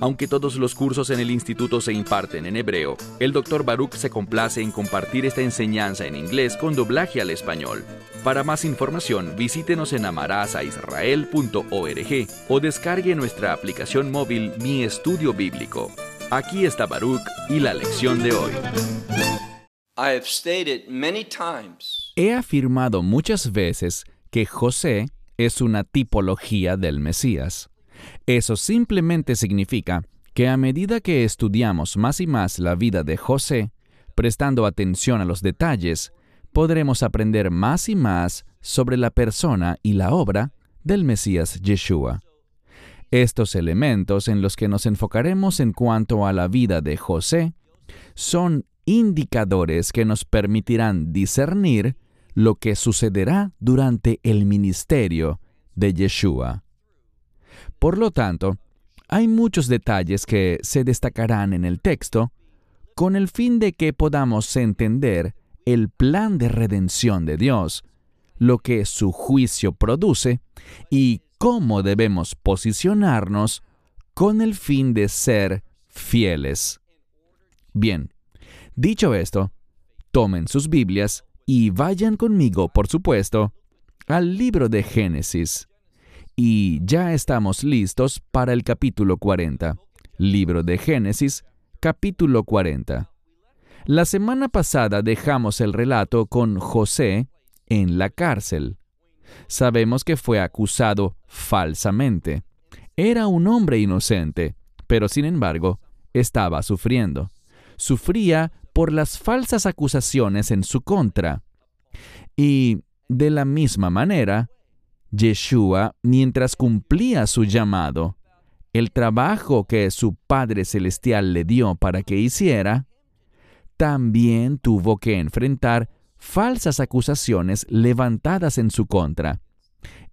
Aunque todos los cursos en el instituto se imparten en hebreo, el Dr. Baruch se complace en compartir esta enseñanza en inglés con doblaje al español. Para más información, visítenos en amarazaisrael.org o descargue nuestra aplicación móvil Mi Estudio Bíblico. Aquí está Baruch y la lección de hoy. He afirmado muchas veces que José es una tipología del Mesías. Eso simplemente significa que a medida que estudiamos más y más la vida de José, prestando atención a los detalles, podremos aprender más y más sobre la persona y la obra del Mesías Yeshua. Estos elementos en los que nos enfocaremos en cuanto a la vida de José son indicadores que nos permitirán discernir lo que sucederá durante el ministerio de Yeshua. Por lo tanto, hay muchos detalles que se destacarán en el texto con el fin de que podamos entender el plan de redención de Dios, lo que su juicio produce y cómo debemos posicionarnos con el fin de ser fieles. Bien, dicho esto, tomen sus Biblias y vayan conmigo, por supuesto, al libro de Génesis. Y ya estamos listos para el capítulo 40. Libro de Génesis, capítulo 40. La semana pasada dejamos el relato con José en la cárcel. Sabemos que fue acusado falsamente. Era un hombre inocente, pero sin embargo, estaba sufriendo. Sufría por las falsas acusaciones en su contra. Y, de la misma manera, Yeshua, mientras cumplía su llamado, el trabajo que su Padre Celestial le dio para que hiciera, también tuvo que enfrentar falsas acusaciones levantadas en su contra.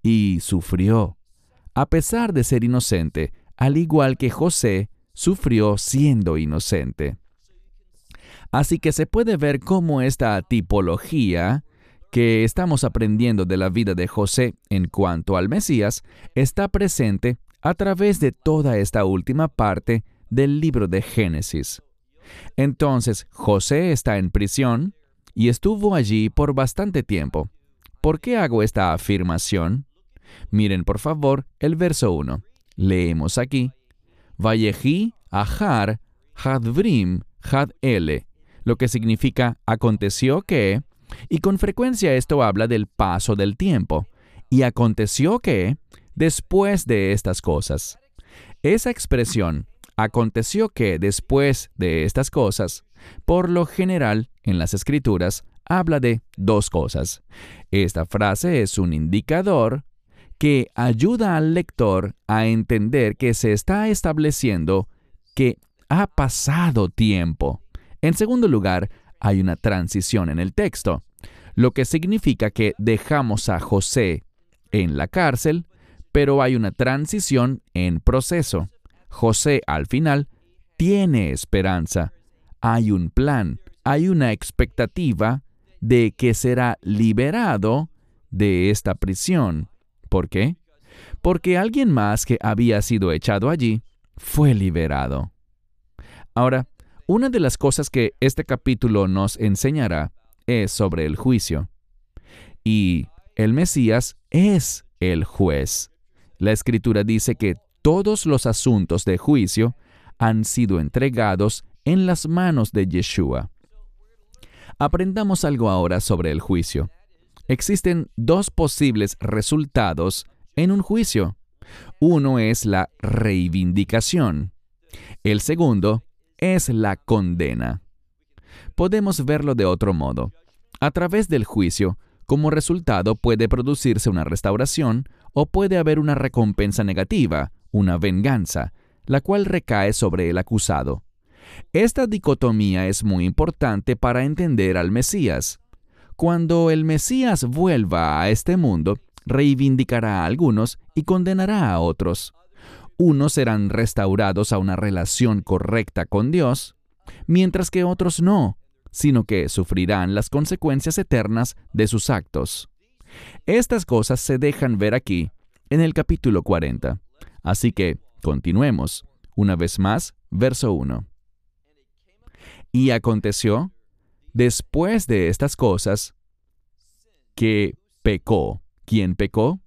Y sufrió, a pesar de ser inocente, al igual que José sufrió siendo inocente. Así que se puede ver cómo esta tipología que estamos aprendiendo de la vida de José en cuanto al Mesías está presente a través de toda esta última parte del libro de Génesis. Entonces, José está en prisión y estuvo allí por bastante tiempo. ¿Por qué hago esta afirmación? Miren por favor el verso 1. Leemos aquí. Vallejí Ahar Hadvrim Had Ele, lo que significa aconteció que, y con frecuencia esto habla del paso del tiempo. Y aconteció que, después de estas cosas. Esa expresión, Aconteció que después de estas cosas, por lo general en las escrituras, habla de dos cosas. Esta frase es un indicador que ayuda al lector a entender que se está estableciendo que ha pasado tiempo. En segundo lugar, hay una transición en el texto, lo que significa que dejamos a José en la cárcel, pero hay una transición en proceso. José al final tiene esperanza. Hay un plan, hay una expectativa de que será liberado de esta prisión. ¿Por qué? Porque alguien más que había sido echado allí fue liberado. Ahora, una de las cosas que este capítulo nos enseñará es sobre el juicio. Y el Mesías es el juez. La escritura dice que todos los asuntos de juicio han sido entregados en las manos de Yeshua. Aprendamos algo ahora sobre el juicio. Existen dos posibles resultados en un juicio. Uno es la reivindicación. El segundo es la condena. Podemos verlo de otro modo. A través del juicio, como resultado puede producirse una restauración o puede haber una recompensa negativa, una venganza, la cual recae sobre el acusado. Esta dicotomía es muy importante para entender al Mesías. Cuando el Mesías vuelva a este mundo, reivindicará a algunos y condenará a otros. Unos serán restaurados a una relación correcta con Dios, mientras que otros no, sino que sufrirán las consecuencias eternas de sus actos. Estas cosas se dejan ver aquí, en el capítulo 40. Así que, continuemos. Una vez más, verso 1. Y aconteció, después de estas cosas, que pecó. ¿Quién pecó?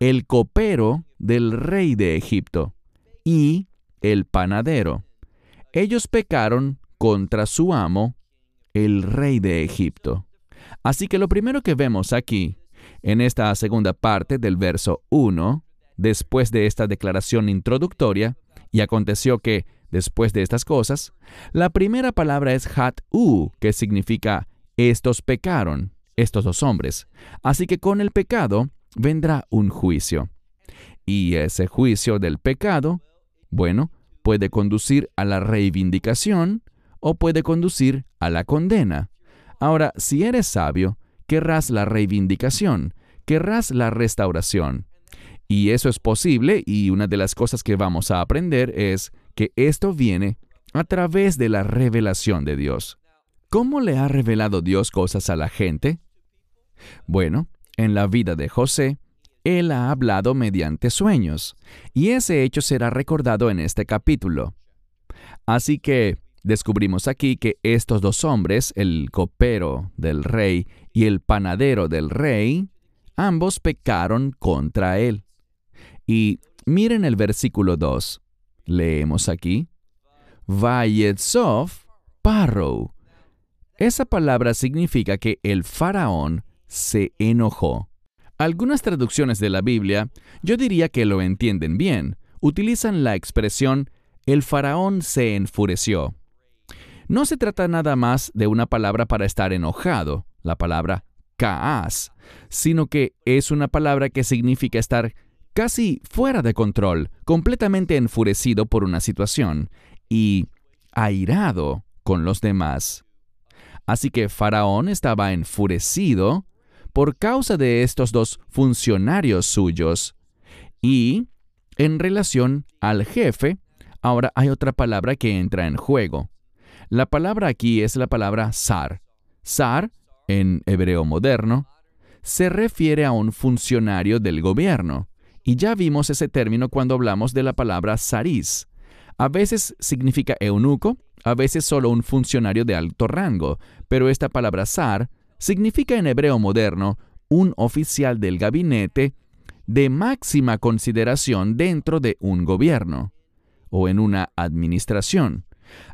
El copero del rey de Egipto y el panadero. Ellos pecaron contra su amo, el rey de Egipto. Así que lo primero que vemos aquí, en esta segunda parte del verso 1, después de esta declaración introductoria, y aconteció que, después de estas cosas, la primera palabra es hat-u, que significa estos pecaron, estos dos hombres. Así que con el pecado vendrá un juicio. Y ese juicio del pecado, bueno, puede conducir a la reivindicación o puede conducir a la condena. Ahora, si eres sabio, querrás la reivindicación, querrás la restauración. Y eso es posible y una de las cosas que vamos a aprender es que esto viene a través de la revelación de Dios. ¿Cómo le ha revelado Dios cosas a la gente? Bueno, en la vida de José, él ha hablado mediante sueños, y ese hecho será recordado en este capítulo. Así que descubrimos aquí que estos dos hombres, el copero del rey y el panadero del rey, ambos pecaron contra él. Y miren el versículo 2. Leemos aquí. Vayetzov Parrow. Esa palabra significa que el faraón se enojó. Algunas traducciones de la Biblia, yo diría que lo entienden bien, utilizan la expresión el faraón se enfureció. No se trata nada más de una palabra para estar enojado, la palabra kaas, sino que es una palabra que significa estar casi fuera de control, completamente enfurecido por una situación y airado con los demás. Así que Faraón estaba enfurecido por causa de estos dos funcionarios suyos. Y, en relación al jefe, ahora hay otra palabra que entra en juego. La palabra aquí es la palabra zar. Zar, en hebreo moderno, se refiere a un funcionario del gobierno, y ya vimos ese término cuando hablamos de la palabra zaris. A veces significa eunuco, a veces solo un funcionario de alto rango, pero esta palabra zar significa en hebreo moderno un oficial del gabinete de máxima consideración dentro de un gobierno o en una administración.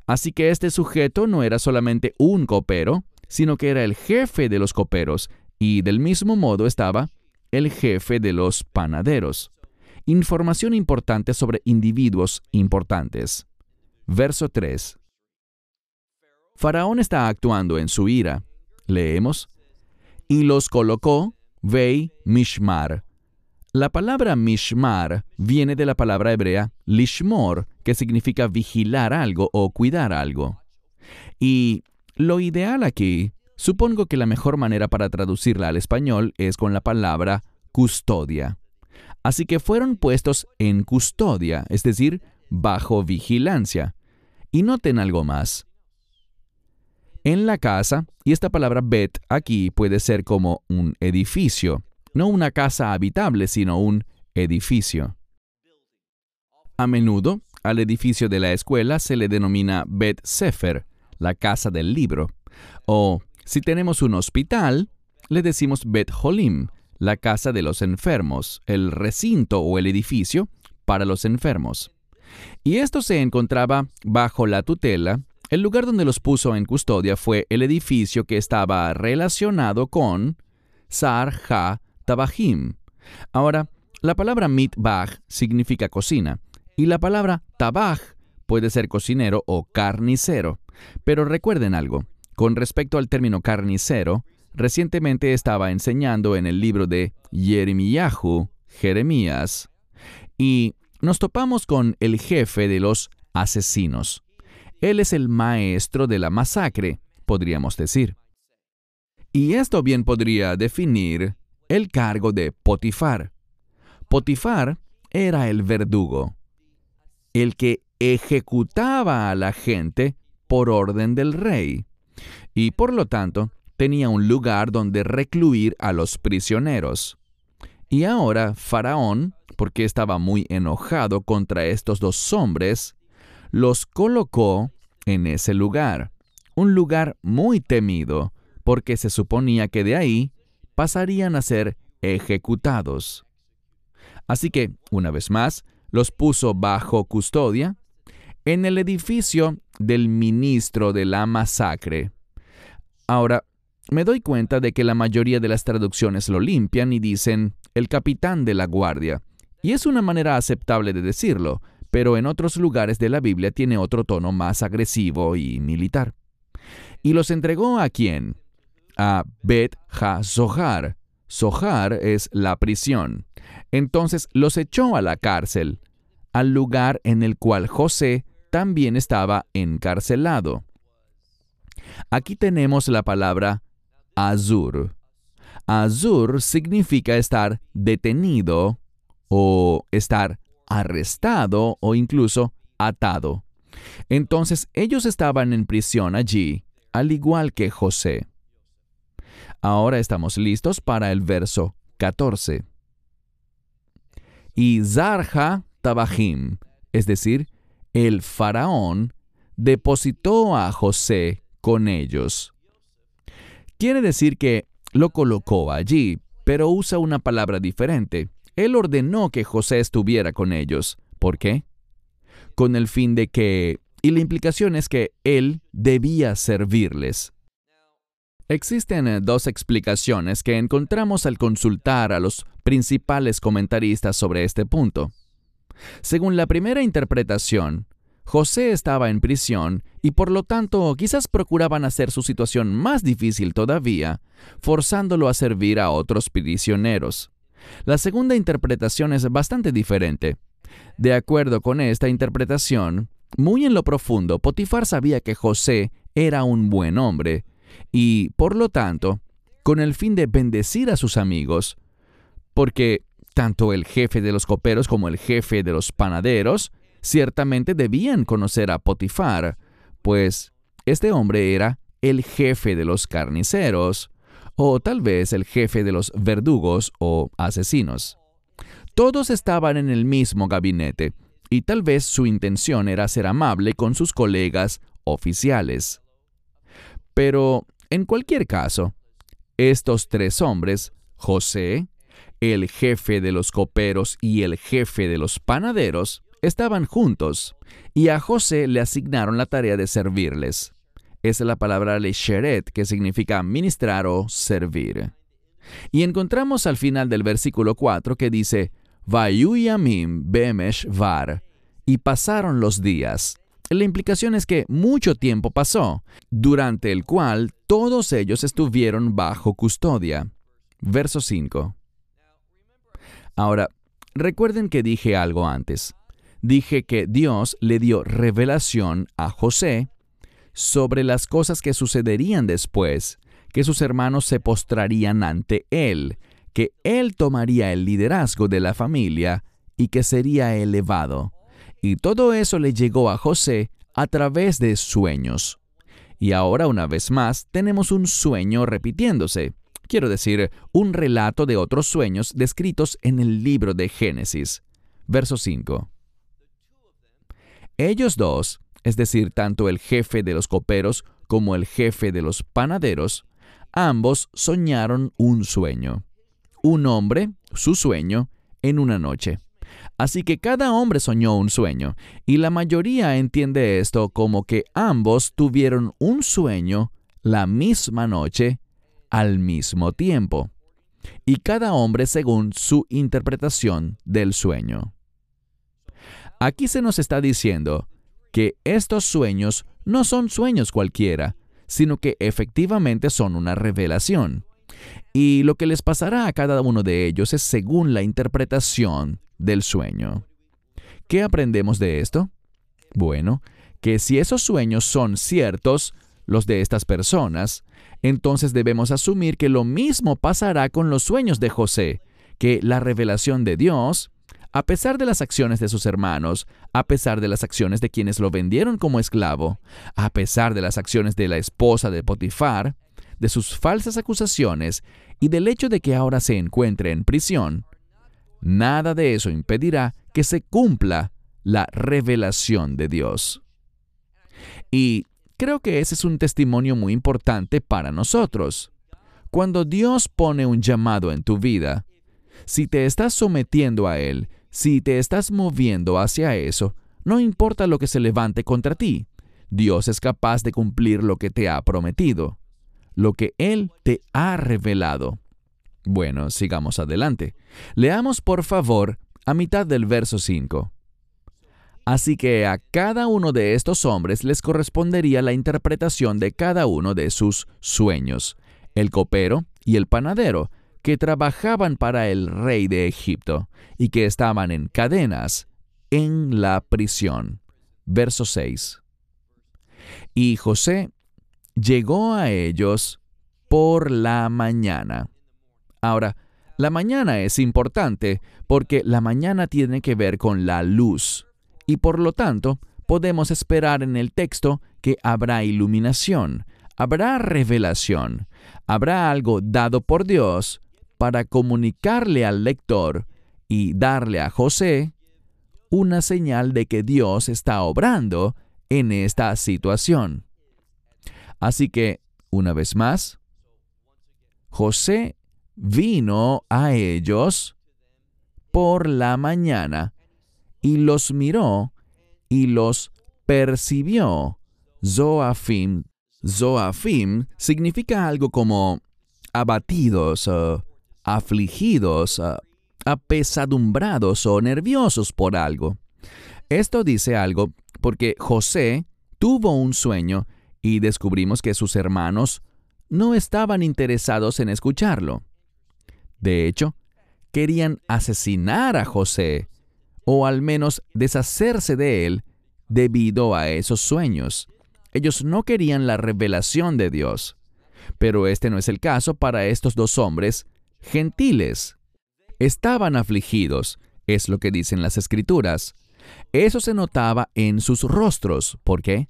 Así que este sujeto no era solamente un copero, sino que era el jefe de los coperos y del mismo modo estaba el jefe de los panaderos. Información importante sobre individuos importantes. Verso 3. Faraón está actuando en su ira. Leemos. Y los colocó, Vei Mishmar. La palabra Mishmar viene de la palabra hebrea Lishmor, que significa vigilar algo o cuidar algo. Y lo ideal aquí Supongo que la mejor manera para traducirla al español es con la palabra custodia. Así que fueron puestos en custodia, es decir, bajo vigilancia. Y noten algo más. En la casa, y esta palabra bet aquí puede ser como un edificio, no una casa habitable, sino un edificio. A menudo, al edificio de la escuela se le denomina Bet Sefer, la casa del libro, o si tenemos un hospital, le decimos Bet Holim, la casa de los enfermos, el recinto o el edificio para los enfermos. Y esto se encontraba bajo la tutela. El lugar donde los puso en custodia fue el edificio que estaba relacionado con Sar Ha Tabahim. Ahora, la palabra mitbach significa cocina y la palabra tabaj puede ser cocinero o carnicero. Pero recuerden algo, con respecto al término carnicero, recientemente estaba enseñando en el libro de Jeremiyahu, Jeremías, y nos topamos con el jefe de los asesinos. Él es el maestro de la masacre, podríamos decir. Y esto bien podría definir el cargo de Potifar. Potifar era el verdugo, el que ejecutaba a la gente por orden del rey, y por lo tanto tenía un lugar donde recluir a los prisioneros. Y ahora Faraón, porque estaba muy enojado contra estos dos hombres, los colocó en ese lugar, un lugar muy temido, porque se suponía que de ahí pasarían a ser ejecutados. Así que, una vez más, los puso bajo custodia en el edificio del ministro de la masacre. Ahora, me doy cuenta de que la mayoría de las traducciones lo limpian y dicen el capitán de la guardia, y es una manera aceptable de decirlo, pero en otros lugares de la Biblia tiene otro tono más agresivo y militar. ¿Y los entregó a quién? A Bet Ha-Zohar. Zohar es la prisión. Entonces los echó a la cárcel, al lugar en el cual José también estaba encarcelado. Aquí tenemos la palabra azur. Azur significa estar detenido o estar arrestado o incluso atado. Entonces ellos estaban en prisión allí, al igual que José. Ahora estamos listos para el verso 14. Y Zarja Tabajim, es decir, el faraón, depositó a José con ellos. Quiere decir que lo colocó allí, pero usa una palabra diferente. Él ordenó que José estuviera con ellos. ¿Por qué? Con el fin de que... Y la implicación es que él debía servirles. Existen eh, dos explicaciones que encontramos al consultar a los principales comentaristas sobre este punto. Según la primera interpretación, José estaba en prisión y por lo tanto quizás procuraban hacer su situación más difícil todavía, forzándolo a servir a otros prisioneros. La segunda interpretación es bastante diferente. De acuerdo con esta interpretación, muy en lo profundo, Potifar sabía que José era un buen hombre, y, por lo tanto, con el fin de bendecir a sus amigos, porque tanto el jefe de los coperos como el jefe de los panaderos ciertamente debían conocer a Potifar, pues este hombre era el jefe de los carniceros, o tal vez el jefe de los verdugos o asesinos. Todos estaban en el mismo gabinete, y tal vez su intención era ser amable con sus colegas oficiales. Pero, en cualquier caso, estos tres hombres, José, el jefe de los coperos y el jefe de los panaderos, estaban juntos, y a José le asignaron la tarea de servirles. Es la palabra lesheret, que significa ministrar o servir. Y encontramos al final del versículo 4 que dice, Vayuyamim bemesh var, y pasaron los días. La implicación es que mucho tiempo pasó, durante el cual todos ellos estuvieron bajo custodia. Verso 5. Ahora, recuerden que dije algo antes dije que Dios le dio revelación a José sobre las cosas que sucederían después, que sus hermanos se postrarían ante él, que él tomaría el liderazgo de la familia y que sería elevado. Y todo eso le llegó a José a través de sueños. Y ahora una vez más tenemos un sueño repitiéndose, quiero decir, un relato de otros sueños descritos en el libro de Génesis. Verso 5. Ellos dos, es decir, tanto el jefe de los coperos como el jefe de los panaderos, ambos soñaron un sueño. Un hombre, su sueño, en una noche. Así que cada hombre soñó un sueño, y la mayoría entiende esto como que ambos tuvieron un sueño la misma noche al mismo tiempo, y cada hombre según su interpretación del sueño. Aquí se nos está diciendo que estos sueños no son sueños cualquiera, sino que efectivamente son una revelación. Y lo que les pasará a cada uno de ellos es según la interpretación del sueño. ¿Qué aprendemos de esto? Bueno, que si esos sueños son ciertos, los de estas personas, entonces debemos asumir que lo mismo pasará con los sueños de José, que la revelación de Dios, a pesar de las acciones de sus hermanos, a pesar de las acciones de quienes lo vendieron como esclavo, a pesar de las acciones de la esposa de Potifar, de sus falsas acusaciones y del hecho de que ahora se encuentre en prisión, nada de eso impedirá que se cumpla la revelación de Dios. Y creo que ese es un testimonio muy importante para nosotros. Cuando Dios pone un llamado en tu vida, si te estás sometiendo a Él, si te estás moviendo hacia eso, no importa lo que se levante contra ti, Dios es capaz de cumplir lo que te ha prometido, lo que Él te ha revelado. Bueno, sigamos adelante. Leamos por favor a mitad del verso 5. Así que a cada uno de estos hombres les correspondería la interpretación de cada uno de sus sueños, el copero y el panadero, que trabajaban para el rey de Egipto y que estaban en cadenas en la prisión. Verso 6. Y José llegó a ellos por la mañana. Ahora, la mañana es importante porque la mañana tiene que ver con la luz y por lo tanto podemos esperar en el texto que habrá iluminación, habrá revelación, habrá algo dado por Dios para comunicarle al lector y darle a José una señal de que Dios está obrando en esta situación. Así que, una vez más, José vino a ellos por la mañana y los miró y los percibió. Zoafim. Zoafim significa algo como abatidos, afligidos, apesadumbrados o nerviosos por algo. Esto dice algo porque José tuvo un sueño y descubrimos que sus hermanos no estaban interesados en escucharlo. De hecho, querían asesinar a José o al menos deshacerse de él debido a esos sueños. Ellos no querían la revelación de Dios. Pero este no es el caso para estos dos hombres gentiles. Estaban afligidos, es lo que dicen las escrituras. Eso se notaba en sus rostros. ¿Por qué?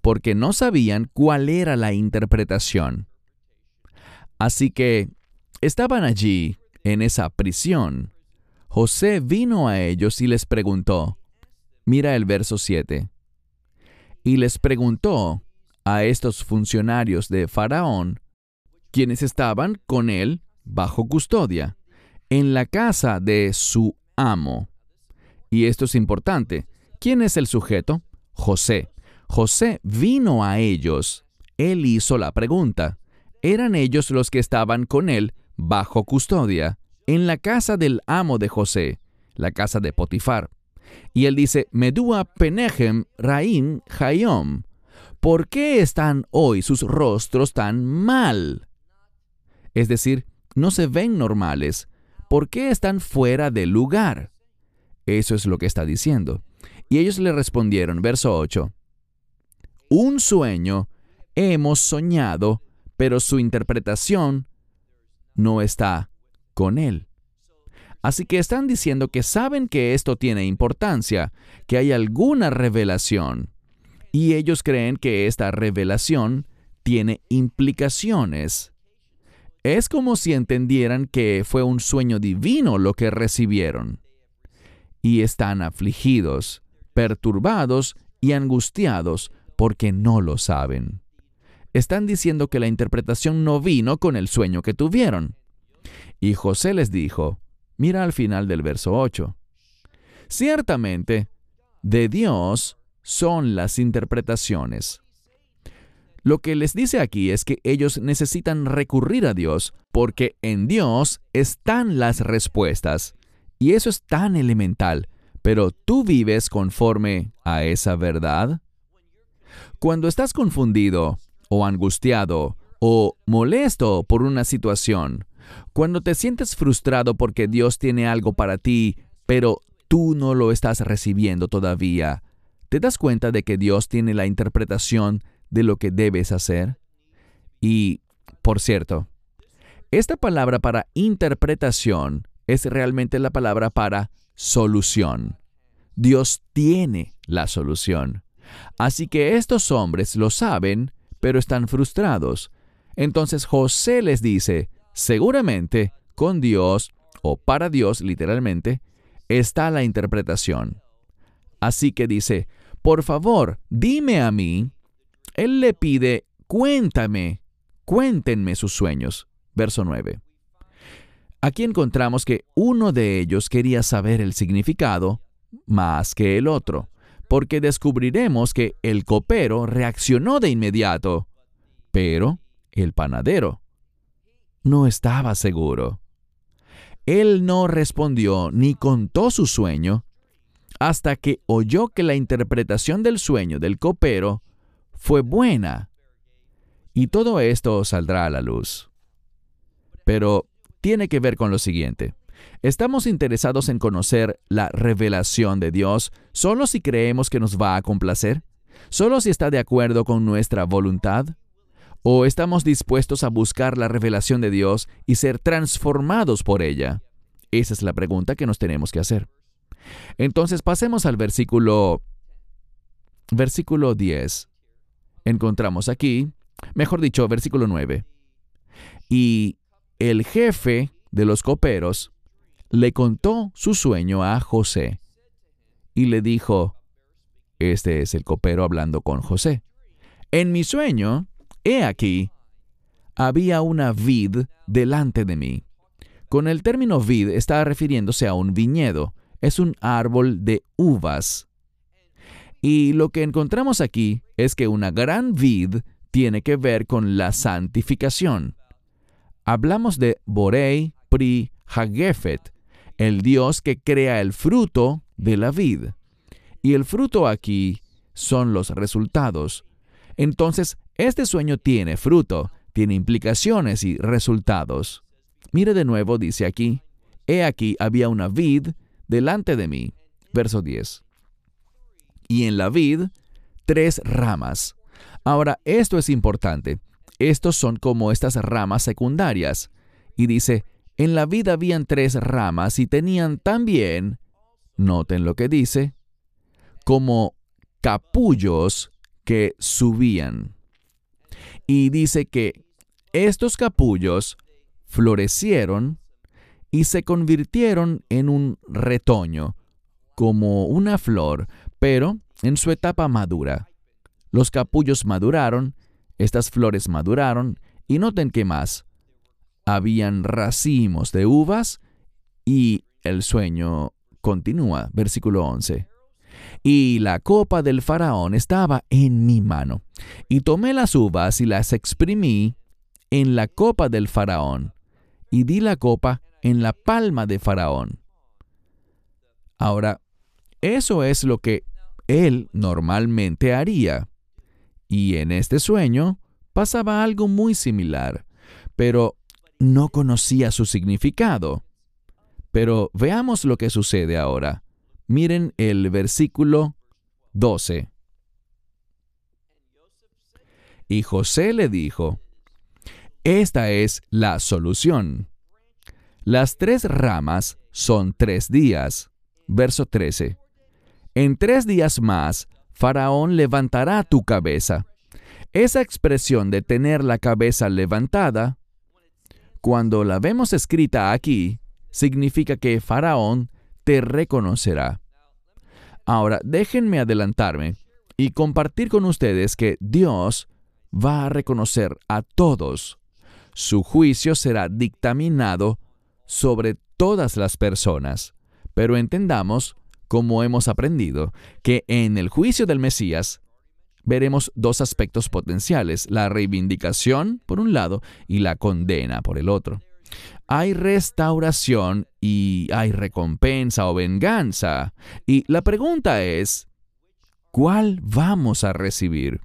Porque no sabían cuál era la interpretación. Así que estaban allí, en esa prisión, José vino a ellos y les preguntó, mira el verso 7, y les preguntó a estos funcionarios de Faraón, quienes estaban con él bajo custodia, en la casa de su amo. Y esto es importante. ¿Quién es el sujeto? José. José vino a ellos. Él hizo la pregunta. Eran ellos los que estaban con él bajo custodia en la casa del amo de José, la casa de Potifar. Y él dice, Medúa Penehem Raim Hayom, ¿por qué están hoy sus rostros tan mal? Es decir, no se ven normales. ¿Por qué están fuera del lugar? Eso es lo que está diciendo. Y ellos le respondieron, verso 8, Un sueño hemos soñado, pero su interpretación no está con Él. Así que están diciendo que saben que esto tiene importancia, que hay alguna revelación, y ellos creen que esta revelación tiene implicaciones. Es como si entendieran que fue un sueño divino lo que recibieron. Y están afligidos, perturbados y angustiados porque no lo saben. Están diciendo que la interpretación no vino con el sueño que tuvieron. Y José les dijo, mira al final del verso 8, ciertamente, de Dios son las interpretaciones. Lo que les dice aquí es que ellos necesitan recurrir a Dios porque en Dios están las respuestas. Y eso es tan elemental, pero tú vives conforme a esa verdad. Cuando estás confundido o angustiado o molesto por una situación, cuando te sientes frustrado porque Dios tiene algo para ti, pero tú no lo estás recibiendo todavía, ¿te das cuenta de que Dios tiene la interpretación de lo que debes hacer? Y por cierto, esta palabra para interpretación es realmente la palabra para solución. Dios tiene la solución. Así que estos hombres lo saben, pero están frustrados. Entonces José les dice, seguramente con Dios, o para Dios literalmente, está la interpretación. Así que dice, por favor, dime a mí. Él le pide, cuéntame, cuéntenme sus sueños. Verso 9. Aquí encontramos que uno de ellos quería saber el significado más que el otro, porque descubriremos que el copero reaccionó de inmediato, pero el panadero no estaba seguro. Él no respondió ni contó su sueño hasta que oyó que la interpretación del sueño del copero fue buena. Y todo esto saldrá a la luz. Pero tiene que ver con lo siguiente. ¿Estamos interesados en conocer la revelación de Dios solo si creemos que nos va a complacer? ¿Solo si está de acuerdo con nuestra voluntad? ¿O estamos dispuestos a buscar la revelación de Dios y ser transformados por ella? Esa es la pregunta que nos tenemos que hacer. Entonces pasemos al versículo versículo 10. Encontramos aquí, mejor dicho, versículo 9. Y el jefe de los coperos le contó su sueño a José y le dijo, este es el copero hablando con José. En mi sueño, he aquí, había una vid delante de mí. Con el término vid está refiriéndose a un viñedo, es un árbol de uvas. Y lo que encontramos aquí es que una gran vid tiene que ver con la santificación. Hablamos de Borei Pri Hagefet, el Dios que crea el fruto de la vid. Y el fruto aquí son los resultados. Entonces, este sueño tiene fruto, tiene implicaciones y resultados. Mire de nuevo, dice aquí, He aquí había una vid delante de mí. Verso 10. Y en la vid, tres ramas. Ahora, esto es importante. Estos son como estas ramas secundarias. Y dice, en la vid habían tres ramas y tenían también, noten lo que dice, como capullos que subían. Y dice que estos capullos florecieron y se convirtieron en un retoño, como una flor, pero en su etapa madura. Los capullos maduraron, estas flores maduraron, y noten que más. Habían racimos de uvas y el sueño continúa, versículo 11. Y la copa del faraón estaba en mi mano, y tomé las uvas y las exprimí en la copa del faraón, y di la copa en la palma de Faraón. Ahora, eso es lo que él normalmente haría. Y en este sueño pasaba algo muy similar, pero no conocía su significado. Pero veamos lo que sucede ahora. Miren el versículo 12. Y José le dijo, Esta es la solución. Las tres ramas son tres días. Verso 13. En tres días más, Faraón levantará tu cabeza. Esa expresión de tener la cabeza levantada, cuando la vemos escrita aquí, significa que Faraón te reconocerá. Ahora, déjenme adelantarme y compartir con ustedes que Dios va a reconocer a todos. Su juicio será dictaminado sobre todas las personas. Pero entendamos, como hemos aprendido, que en el juicio del Mesías veremos dos aspectos potenciales, la reivindicación por un lado y la condena por el otro. Hay restauración y hay recompensa o venganza. Y la pregunta es, ¿cuál vamos a recibir?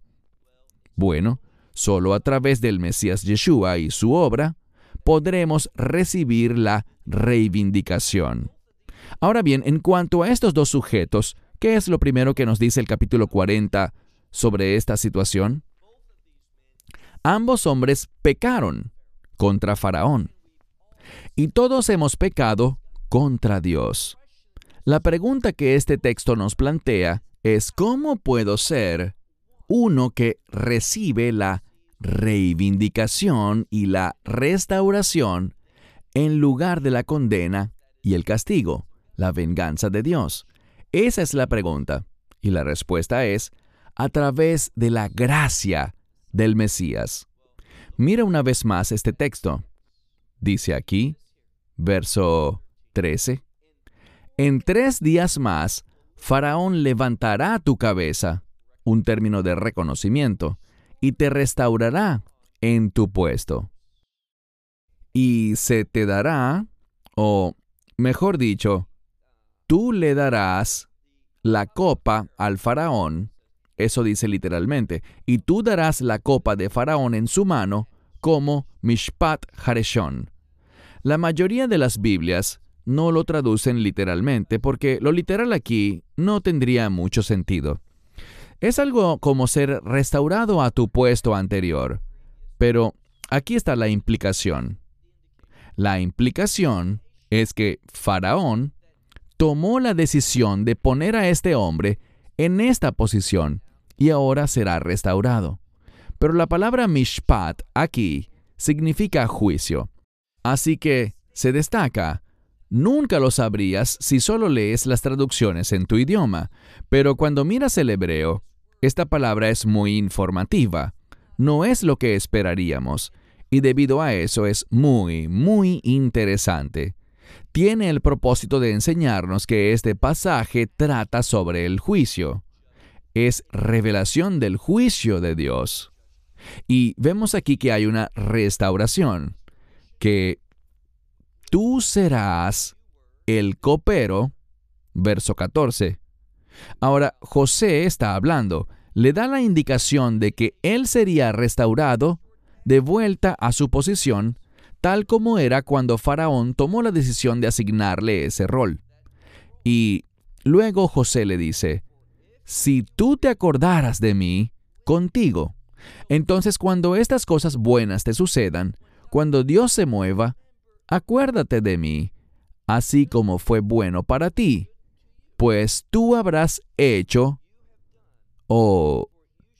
Bueno, solo a través del Mesías Yeshua y su obra podremos recibir la reivindicación. Ahora bien, en cuanto a estos dos sujetos, ¿qué es lo primero que nos dice el capítulo 40 sobre esta situación? Ambos hombres pecaron contra Faraón. Y todos hemos pecado contra Dios. La pregunta que este texto nos plantea es cómo puedo ser uno que recibe la reivindicación y la restauración en lugar de la condena y el castigo, la venganza de Dios. Esa es la pregunta. Y la respuesta es a través de la gracia del Mesías. Mira una vez más este texto. Dice aquí, verso 13, En tres días más, Faraón levantará tu cabeza, un término de reconocimiento, y te restaurará en tu puesto. Y se te dará, o mejor dicho, tú le darás la copa al faraón, eso dice literalmente, y tú darás la copa de faraón en su mano como Mishpat Hareshon. La mayoría de las Biblias no lo traducen literalmente porque lo literal aquí no tendría mucho sentido. Es algo como ser restaurado a tu puesto anterior. Pero aquí está la implicación. La implicación es que Faraón tomó la decisión de poner a este hombre en esta posición y ahora será restaurado. Pero la palabra mishpat aquí significa juicio. Así que se destaca Nunca lo sabrías si solo lees las traducciones en tu idioma, pero cuando miras el hebreo, esta palabra es muy informativa. No es lo que esperaríamos, y debido a eso es muy, muy interesante. Tiene el propósito de enseñarnos que este pasaje trata sobre el juicio. Es revelación del juicio de Dios. Y vemos aquí que hay una restauración, que tú serás el copero, verso 14. Ahora, José está hablando, le da la indicación de que él sería restaurado de vuelta a su posición, tal como era cuando Faraón tomó la decisión de asignarle ese rol. Y luego José le dice, si tú te acordaras de mí, contigo. Entonces cuando estas cosas buenas te sucedan, cuando Dios se mueva, acuérdate de mí, así como fue bueno para ti, pues tú habrás hecho, o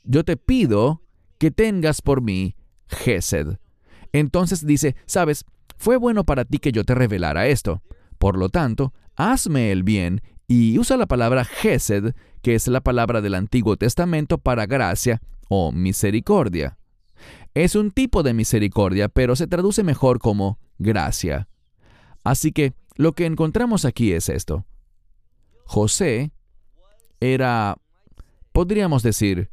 yo te pido que tengas por mí Gesed. Entonces dice, sabes, fue bueno para ti que yo te revelara esto. Por lo tanto, hazme el bien y usa la palabra Gesed, que es la palabra del Antiguo Testamento para gracia o misericordia. Es un tipo de misericordia, pero se traduce mejor como gracia. Así que lo que encontramos aquí es esto. José era, podríamos decir,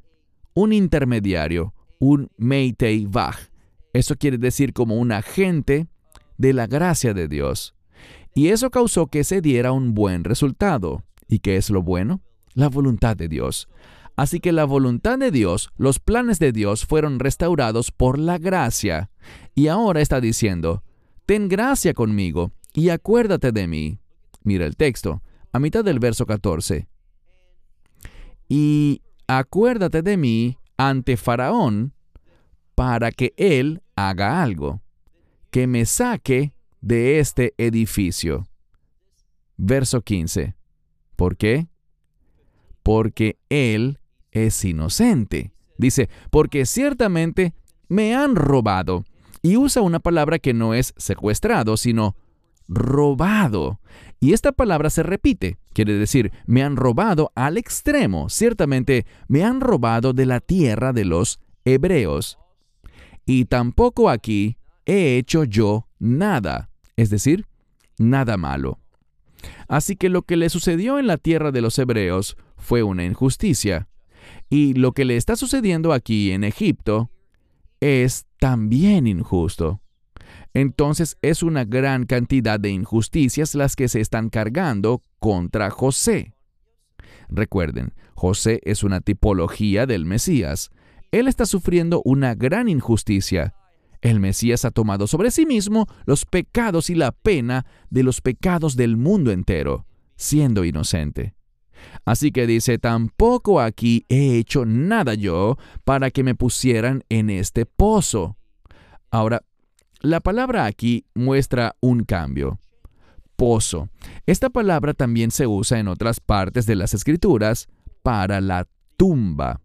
un intermediario, un Meitei. Eso quiere decir como un agente de la gracia de Dios. Y eso causó que se diera un buen resultado. ¿Y qué es lo bueno? La voluntad de Dios. Así que la voluntad de Dios, los planes de Dios fueron restaurados por la gracia. Y ahora está diciendo, ten gracia conmigo y acuérdate de mí. Mira el texto, a mitad del verso 14. Y acuérdate de mí ante Faraón para que él haga algo, que me saque de este edificio. Verso 15. ¿Por qué? Porque él es inocente. Dice, porque ciertamente me han robado y usa una palabra que no es secuestrado, sino robado. Y esta palabra se repite, quiere decir, me han robado al extremo, ciertamente me han robado de la tierra de los hebreos. Y tampoco aquí he hecho yo nada, es decir, nada malo. Así que lo que le sucedió en la tierra de los hebreos fue una injusticia. Y lo que le está sucediendo aquí en Egipto es también injusto. Entonces es una gran cantidad de injusticias las que se están cargando contra José. Recuerden, José es una tipología del Mesías. Él está sufriendo una gran injusticia. El Mesías ha tomado sobre sí mismo los pecados y la pena de los pecados del mundo entero, siendo inocente. Así que dice, tampoco aquí he hecho nada yo para que me pusieran en este pozo. Ahora, la palabra aquí muestra un cambio. Pozo. Esta palabra también se usa en otras partes de las escrituras para la tumba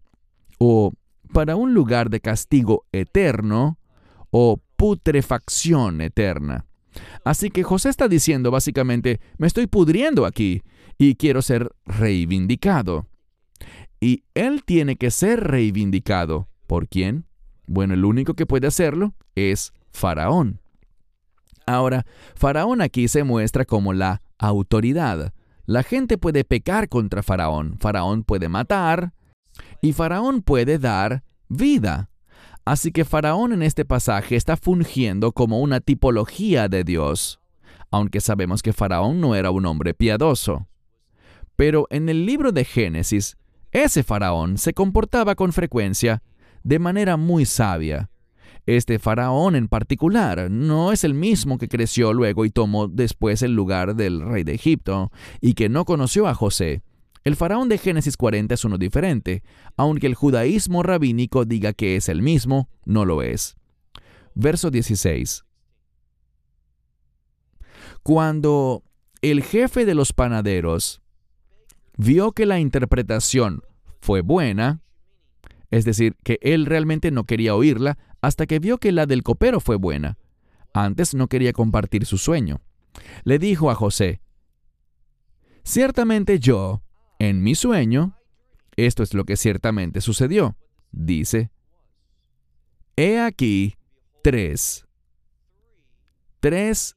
o para un lugar de castigo eterno o putrefacción eterna. Así que José está diciendo básicamente, me estoy pudriendo aquí y quiero ser reivindicado. Y él tiene que ser reivindicado. ¿Por quién? Bueno, el único que puede hacerlo es Faraón. Ahora, Faraón aquí se muestra como la autoridad. La gente puede pecar contra Faraón. Faraón puede matar y Faraón puede dar vida. Así que Faraón en este pasaje está fungiendo como una tipología de Dios, aunque sabemos que Faraón no era un hombre piadoso. Pero en el libro de Génesis, ese Faraón se comportaba con frecuencia de manera muy sabia. Este faraón en particular no es el mismo que creció luego y tomó después el lugar del rey de Egipto y que no conoció a José. El faraón de Génesis 40 es uno diferente, aunque el judaísmo rabínico diga que es el mismo, no lo es. Verso 16. Cuando el jefe de los panaderos vio que la interpretación fue buena, es decir, que él realmente no quería oírla hasta que vio que la del copero fue buena. Antes no quería compartir su sueño. Le dijo a José, Ciertamente yo, en mi sueño, esto es lo que ciertamente sucedió, dice, He aquí tres, tres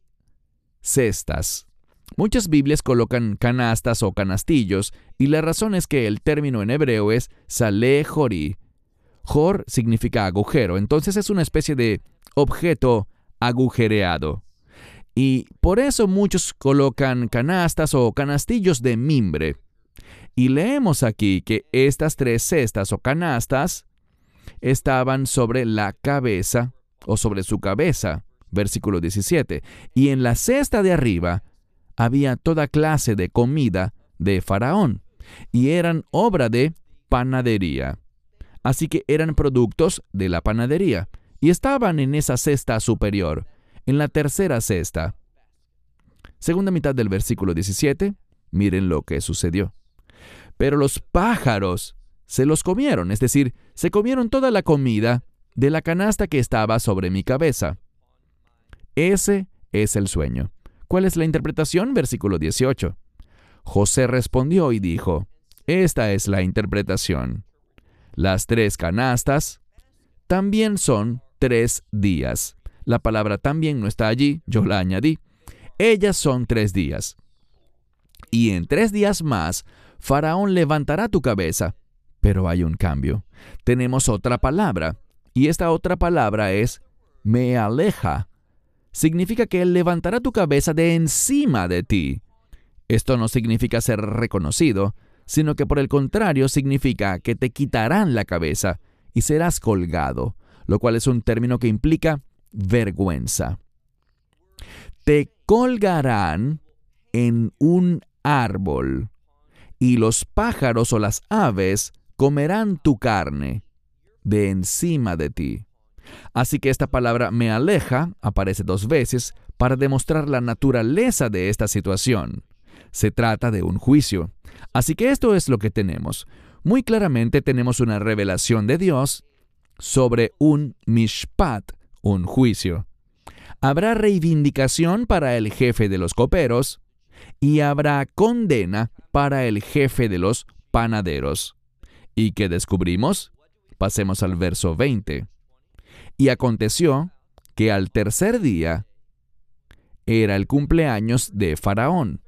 cestas. Muchas Biblias colocan canastas o canastillos, y la razón es que el término en hebreo es saleh jori. Jor significa agujero, entonces es una especie de objeto agujereado. Y por eso muchos colocan canastas o canastillos de mimbre. Y leemos aquí que estas tres cestas o canastas estaban sobre la cabeza o sobre su cabeza, versículo 17. Y en la cesta de arriba había toda clase de comida de Faraón, y eran obra de panadería. Así que eran productos de la panadería, y estaban en esa cesta superior, en la tercera cesta. Segunda mitad del versículo 17, miren lo que sucedió. Pero los pájaros se los comieron, es decir, se comieron toda la comida de la canasta que estaba sobre mi cabeza. Ese es el sueño. ¿Cuál es la interpretación? Versículo 18. José respondió y dijo, Esta es la interpretación. Las tres canastas también son tres días. La palabra también no está allí, yo la añadí. Ellas son tres días. Y en tres días más Faraón levantará tu cabeza. Pero hay un cambio. Tenemos otra palabra, y esta otra palabra es me aleja. Significa que Él levantará tu cabeza de encima de ti. Esto no significa ser reconocido, sino que por el contrario significa que te quitarán la cabeza y serás colgado, lo cual es un término que implica vergüenza. Te colgarán en un árbol y los pájaros o las aves comerán tu carne de encima de ti. Así que esta palabra me aleja aparece dos veces para demostrar la naturaleza de esta situación. Se trata de un juicio. Así que esto es lo que tenemos. Muy claramente tenemos una revelación de Dios sobre un mishpat, un juicio. Habrá reivindicación para el jefe de los coperos, y habrá condena para el jefe de los panaderos. ¿Y qué descubrimos? Pasemos al verso 20. Y aconteció que al tercer día era el cumpleaños de Faraón,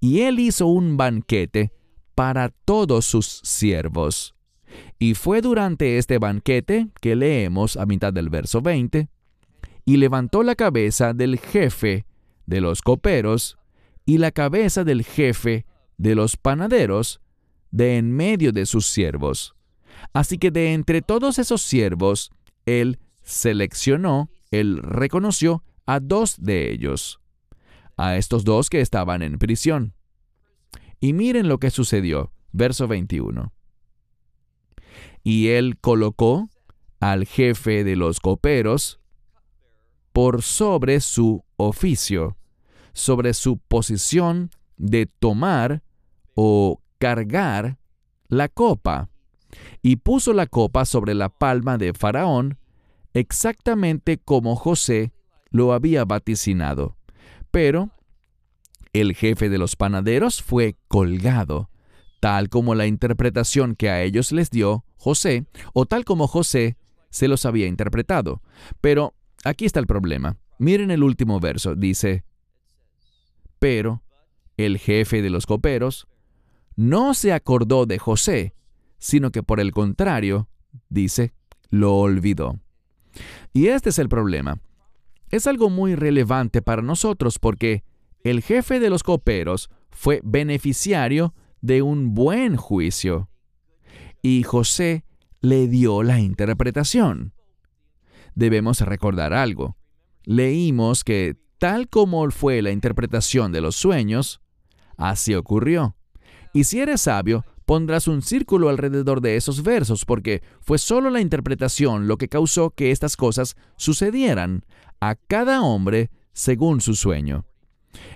y él hizo un banquete para todos sus siervos. Y fue durante este banquete que leemos a mitad del verso 20, y levantó la cabeza del jefe de los coperos y la cabeza del jefe de los panaderos de en medio de sus siervos. Así que de entre todos esos siervos, él seleccionó, él reconoció a dos de ellos, a estos dos que estaban en prisión. Y miren lo que sucedió. verso 21. Y él colocó al jefe de los coperos por sobre su oficio, sobre su posición de tomar o cargar la copa, y puso la copa sobre la palma de Faraón, exactamente como José lo había vaticinado. Pero el jefe de los panaderos fue colgado, tal como la interpretación que a ellos les dio José, o tal como José se los había interpretado. Pero aquí está el problema. Miren el último verso, dice, pero el jefe de los coperos no se acordó de José, sino que por el contrario, dice, lo olvidó. Y este es el problema. Es algo muy relevante para nosotros porque el jefe de los coperos fue beneficiario de un buen juicio. Y José le dio la interpretación. Debemos recordar algo. Leímos que tal como fue la interpretación de los sueños, así ocurrió. Y si eres sabio, pondrás un círculo alrededor de esos versos, porque fue solo la interpretación lo que causó que estas cosas sucedieran a cada hombre según su sueño.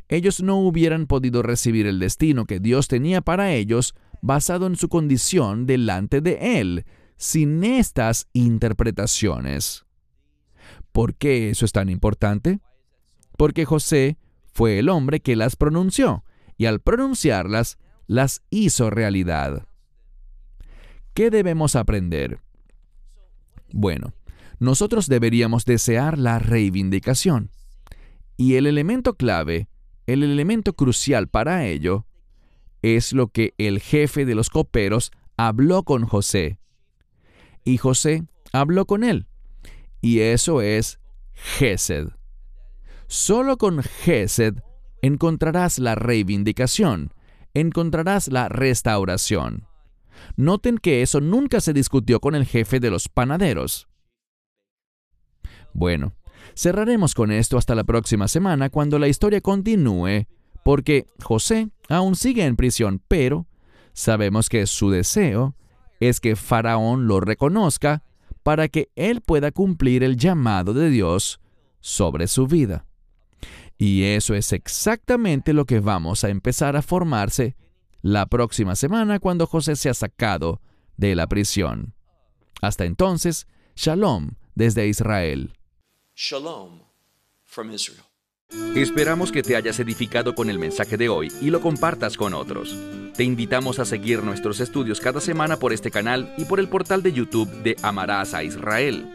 Ellos no hubieran podido recibir el destino que Dios tenía para ellos basado en su condición delante de Él, sin estas interpretaciones. ¿Por qué eso es tan importante? Porque José fue el hombre que las pronunció, y al pronunciarlas, las hizo realidad. ¿Qué debemos aprender? Bueno, nosotros deberíamos desear la reivindicación. Y el elemento clave, el elemento crucial para ello, es lo que el jefe de los coperos habló con José. Y José habló con él. Y eso es Gesed. Solo con Gesed encontrarás la reivindicación, encontrarás la restauración. Noten que eso nunca se discutió con el jefe de los panaderos. Bueno, cerraremos con esto hasta la próxima semana cuando la historia continúe, porque José aún sigue en prisión, pero sabemos que su deseo es que Faraón lo reconozca para que él pueda cumplir el llamado de Dios sobre su vida. Y eso es exactamente lo que vamos a empezar a formarse la próxima semana cuando José sea sacado de la prisión. Hasta entonces, Shalom desde Israel. Shalom from Israel. Esperamos que te hayas edificado con el mensaje de hoy y lo compartas con otros. Te invitamos a seguir nuestros estudios cada semana por este canal y por el portal de YouTube de Amarás a Israel.